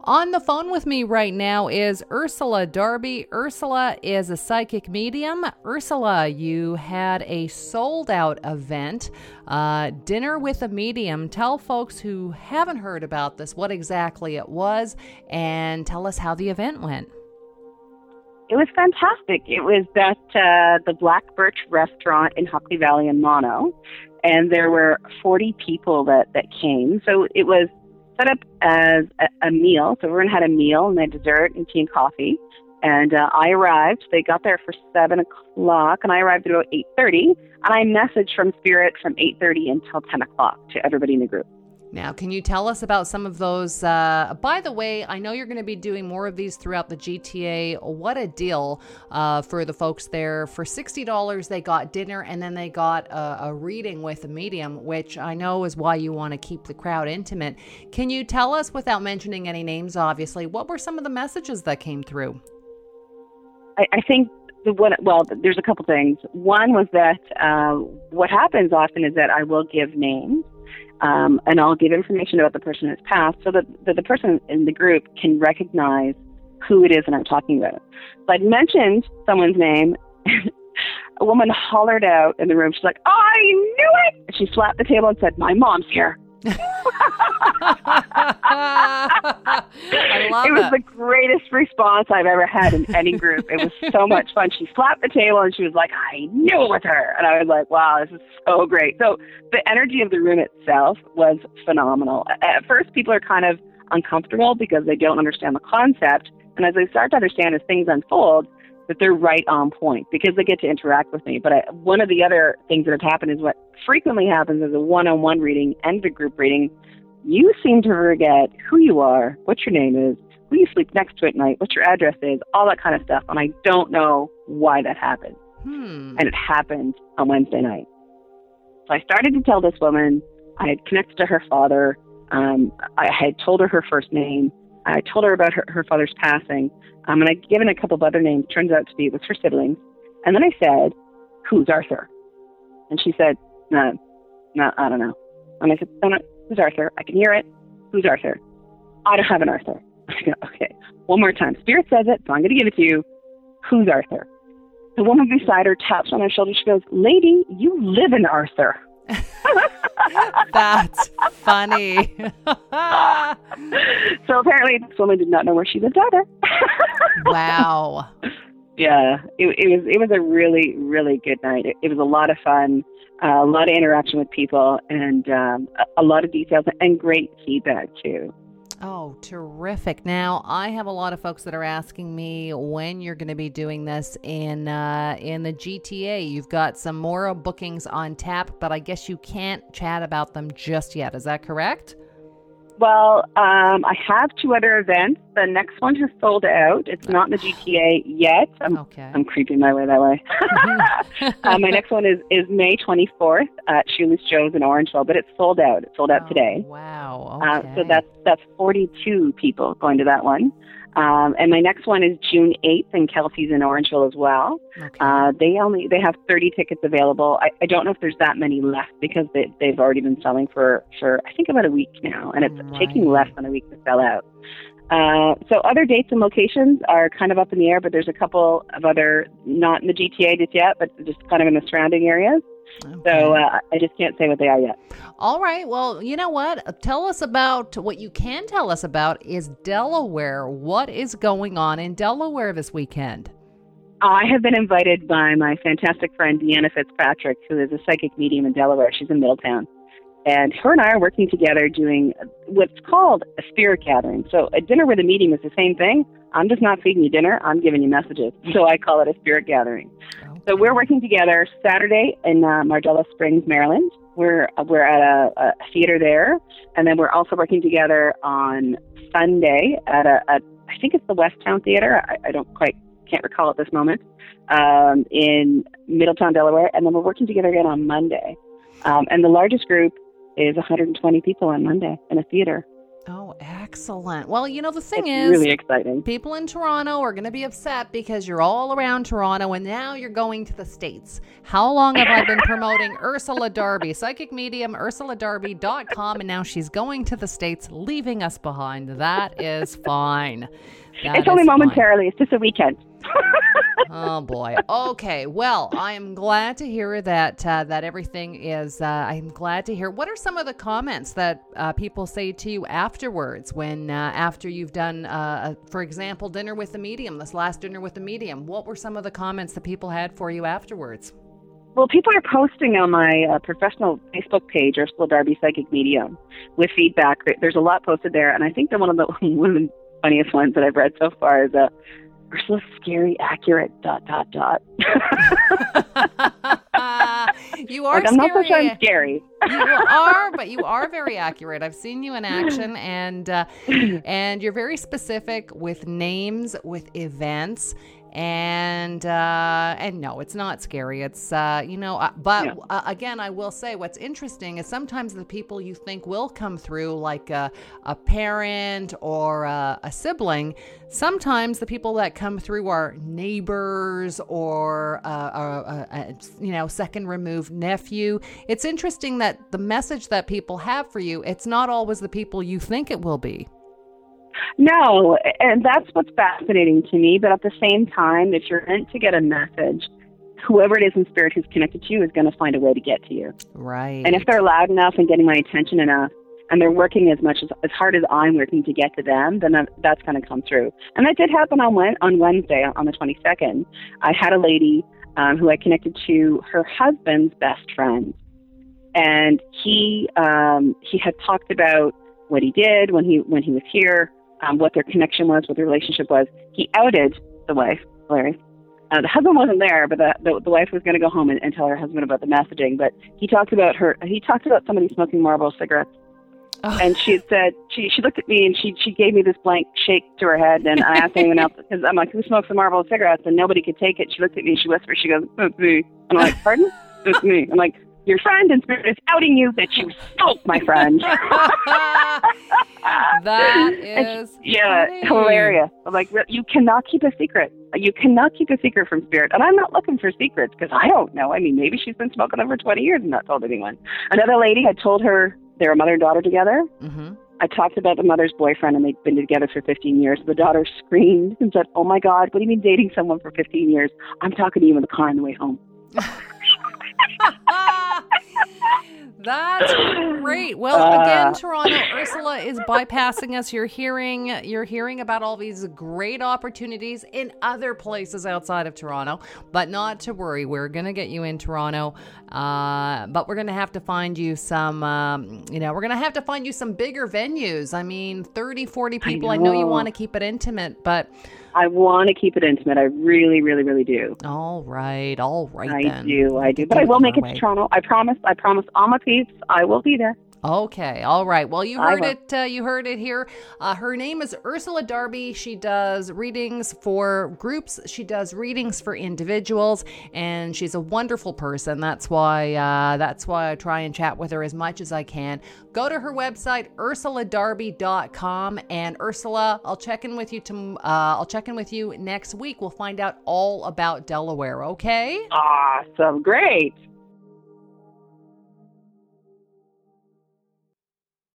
On the phone with me right now is Ursula Darby. Ursula is a psychic medium. Ursula, you had a sold out event, uh, Dinner with a Medium. Tell folks who haven't heard about this what exactly it was and tell us how the event went. It was fantastic. It was at uh, the Black Birch restaurant in Hockley Valley in Mono, and there were 40 people that, that came. So it was set up as a, a meal. So everyone had a meal and a dessert and tea and coffee. And uh, I arrived. They got there for seven o'clock, and I arrived at about eight thirty. And I messaged from Spirit from eight thirty until ten o'clock to everybody in the group. Now, can you tell us about some of those? Uh, by the way, I know you're going to be doing more of these throughout the GTA. What a deal uh, for the folks there. For $60, they got dinner and then they got a, a reading with a medium, which I know is why you want to keep the crowd intimate. Can you tell us, without mentioning any names, obviously, what were some of the messages that came through? I, I think the one, well, there's a couple things. One was that uh, what happens often is that I will give names um, and I'll give information about the person who's passed so that, that the person in the group can recognize who it is that I'm talking about. So I'd mentioned someone's name. a woman hollered out in the room. She's like, I knew it! She slapped the table and said, My mom's here. I love it was it. the greatest response I've ever had in any group. It was so much fun. She slapped the table and she was like, I knew it was her. And I was like, wow, this is so great. So the energy of the room itself was phenomenal. At first, people are kind of uncomfortable because they don't understand the concept. And as they start to understand as things unfold, that they're right on point because they get to interact with me. But I, one of the other things that have happened is what frequently happens is a one-on-one reading and a group reading. You seem to forget who you are, what your name is, who you sleep next to at night, what your address is, all that kind of stuff. And I don't know why that happened. Hmm. And it happened on Wednesday night. So I started to tell this woman I had connected to her father. Um, I had told her her first name. I told her about her, her father's passing. Um, and I'd given a couple of other names. Turns out to be it was her siblings. And then I said, "Who's Arthur?" And she said, "No, no, I don't know." And I said, no, no, "Who's Arthur? I can hear it. Who's Arthur? I don't have an Arthur." I go, "Okay, one more time. Spirit says it, so I'm going to give it to you. Who's Arthur?" The woman beside her taps on her shoulder. She goes, "Lady, you live in Arthur." That's funny. so apparently, this woman did not know where she lived either. wow. Yeah, it, it was it was a really really good night. It, it was a lot of fun, a lot of interaction with people, and um, a, lot of details and great feedback too. Oh, terrific. Now, I have a lot of folks that are asking me when you're going to be doing this in uh, in the GTA. You've got some more bookings on tap, but I guess you can't chat about them just yet. Is that correct? Well, um, I have two other events. The next one has sold out. It's not in the GTA yet. I'm, Okay. I'm creeping my way that way. uh, my next one is, is May 24th at Shoeless Joe's in Orangeville, but it's sold out. It's sold out Oh, today. Wow. Uh, so that's that's 42 people going to that one. Um, and my next one is June 8th, and Kelsey's in Orangeville as well. okay. Uh, they only they have 30 tickets available. I, I don't know if there's that many left because they, they've already been selling for for I think about a week now, and it's Right. taking less than a week to sell out. Uh, so other dates and locations are kind of up in the air, but there's a couple of other not in the GTA just yet, but just kind of in the surrounding areas. Okay. So uh, I just can't say what they are yet. All right. Well, you know what? Tell us about what you can tell us about is Delaware. What is going on in Delaware this weekend? I have been invited by my fantastic friend Deanna Fitzpatrick, who is a psychic medium in Delaware. She's in Middletown. And her and I are working together doing what's called a spirit gathering. So a dinner with a medium is the same thing. I'm just not feeding you dinner, I'm giving you messages. So I call it a spirit gathering. So we're working together Saturday in uh, Margella Springs, Maryland. We're we're at a, a theater there, and then we're also working together on Sunday at a, a I think it's the Westtown Theater. I, I don't quite can't recall at this moment um, in Middletown, Delaware, and then we're working together again on Monday. Um, and the largest group is 120 people on Monday in a theater. Oh, Excellent. Well, you know, the thing it's is, really exciting. people in Toronto are going to be upset because you're all around Toronto and now you're going to the States. How long have I been promoting Ursula Darby, psychic medium, ursuladarby.com, and now she's going to the States, leaving us behind. That is fine. That it's only is fine. momentarily. It's just a weekend. oh boy. Okay. Well, I am glad to hear that uh, that everything is. Uh, I'm glad to hear. What are some of the comments that uh, people say to you afterwards when uh, after you've done, uh, a- for example, dinner with the medium? This last dinner with the medium. What were some of the comments that people had for you afterwards? Well, people are posting on my uh, professional Facebook page, Ursula Darby Psychic Medium, with feedback. There's a lot posted there, and I think that one of the one of the funniest ones that I've read so far is uh, Ursula's scary, accurate. Dot dot dot. you are like, I'm not so sure I'm scary. you are, but you are very accurate. I've seen you in action, and uh, and you're very specific with names, with events, and uh, and no, it's not scary. It's uh, you know, uh, but Yeah. uh, again, I will say what's interesting is sometimes the people you think will come through, like a, a parent or a, a sibling. Sometimes the people that come through are neighbors or uh, a, a, a you know second removed nephew. It's interesting that the message that people have for you, it's not always the people you think it will be. No, and that's what's fascinating to me. But at the same time, if you're meant to get a message, whoever it is in spirit who's connected to you is going to find a way to get to you. Right. And if they're loud enough and getting my attention enough, and they're working as much as as hard as I'm working to get to them, then that, that's going to come through. And that did happen on on Wednesday on the 22nd. I had a lady um, who I connected to her husband's best friend, and he um, he had talked about what he did when he when he was here, um, what their connection was, what their relationship was. He outed the wife, Larry. Uh, the husband wasn't there, but the the, the wife was going to go home and, and tell her husband about the messaging. But he talked about her. He talked about somebody smoking Marlboro cigarettes, Oh. and she had said she she looked at me and she she gave me this blank shake to her head. And I asked anyone else because I'm like, who smokes the Marlboro cigarettes? And nobody could take it. She looked at me and she whispered, she goes, it's me. And I'm like, pardon? It's me. I'm like, your friend in spirit is outing you that you smoke, my friend. that And is yeah, funny. hilarious. I'm like, you cannot keep a secret. You cannot keep a secret from spirit. And I'm not looking for secrets because I don't know. I mean, maybe she's been smoking them for 20 years and not told anyone. Another lady had told her they were mother and daughter together. Mhm. I talked about the mother's boyfriend and they'd been together for 15 years. The daughter screamed and said, Oh my God, what do you mean dating someone for 15 years? I'm talking to you in the car on the way home. That's great. Well, Uh, again, Toronto, Ursula is bypassing us. You're hearing you're hearing about all these great opportunities in other places outside of Toronto, but not to worry. We're gonna get you in Toronto, uh, but we're gonna have to find you some. Um, you know, we're gonna have to find you some bigger venues. I mean, 30, 40 people. I know, you know. want to keep it intimate, but I want to keep it intimate. I really, really, really do. all right, all right I then. do, I do. But I will make it way. to Toronto. I promise. I promise all my peeps, I will be there. Okay, all right. Well, you heard it. Uh, you heard it here. Uh, her name is Ursula Darby. She does readings for groups. She does readings for individuals, and she's a wonderful person. That's why. Uh, that's why I try and chat with her as much as I can. Go to her website ursuladarby.com and Ursula. I'll check in with you. To, uh, I'll check in with you next week. We'll find out all about Delaware. Okay. Awesome. Great.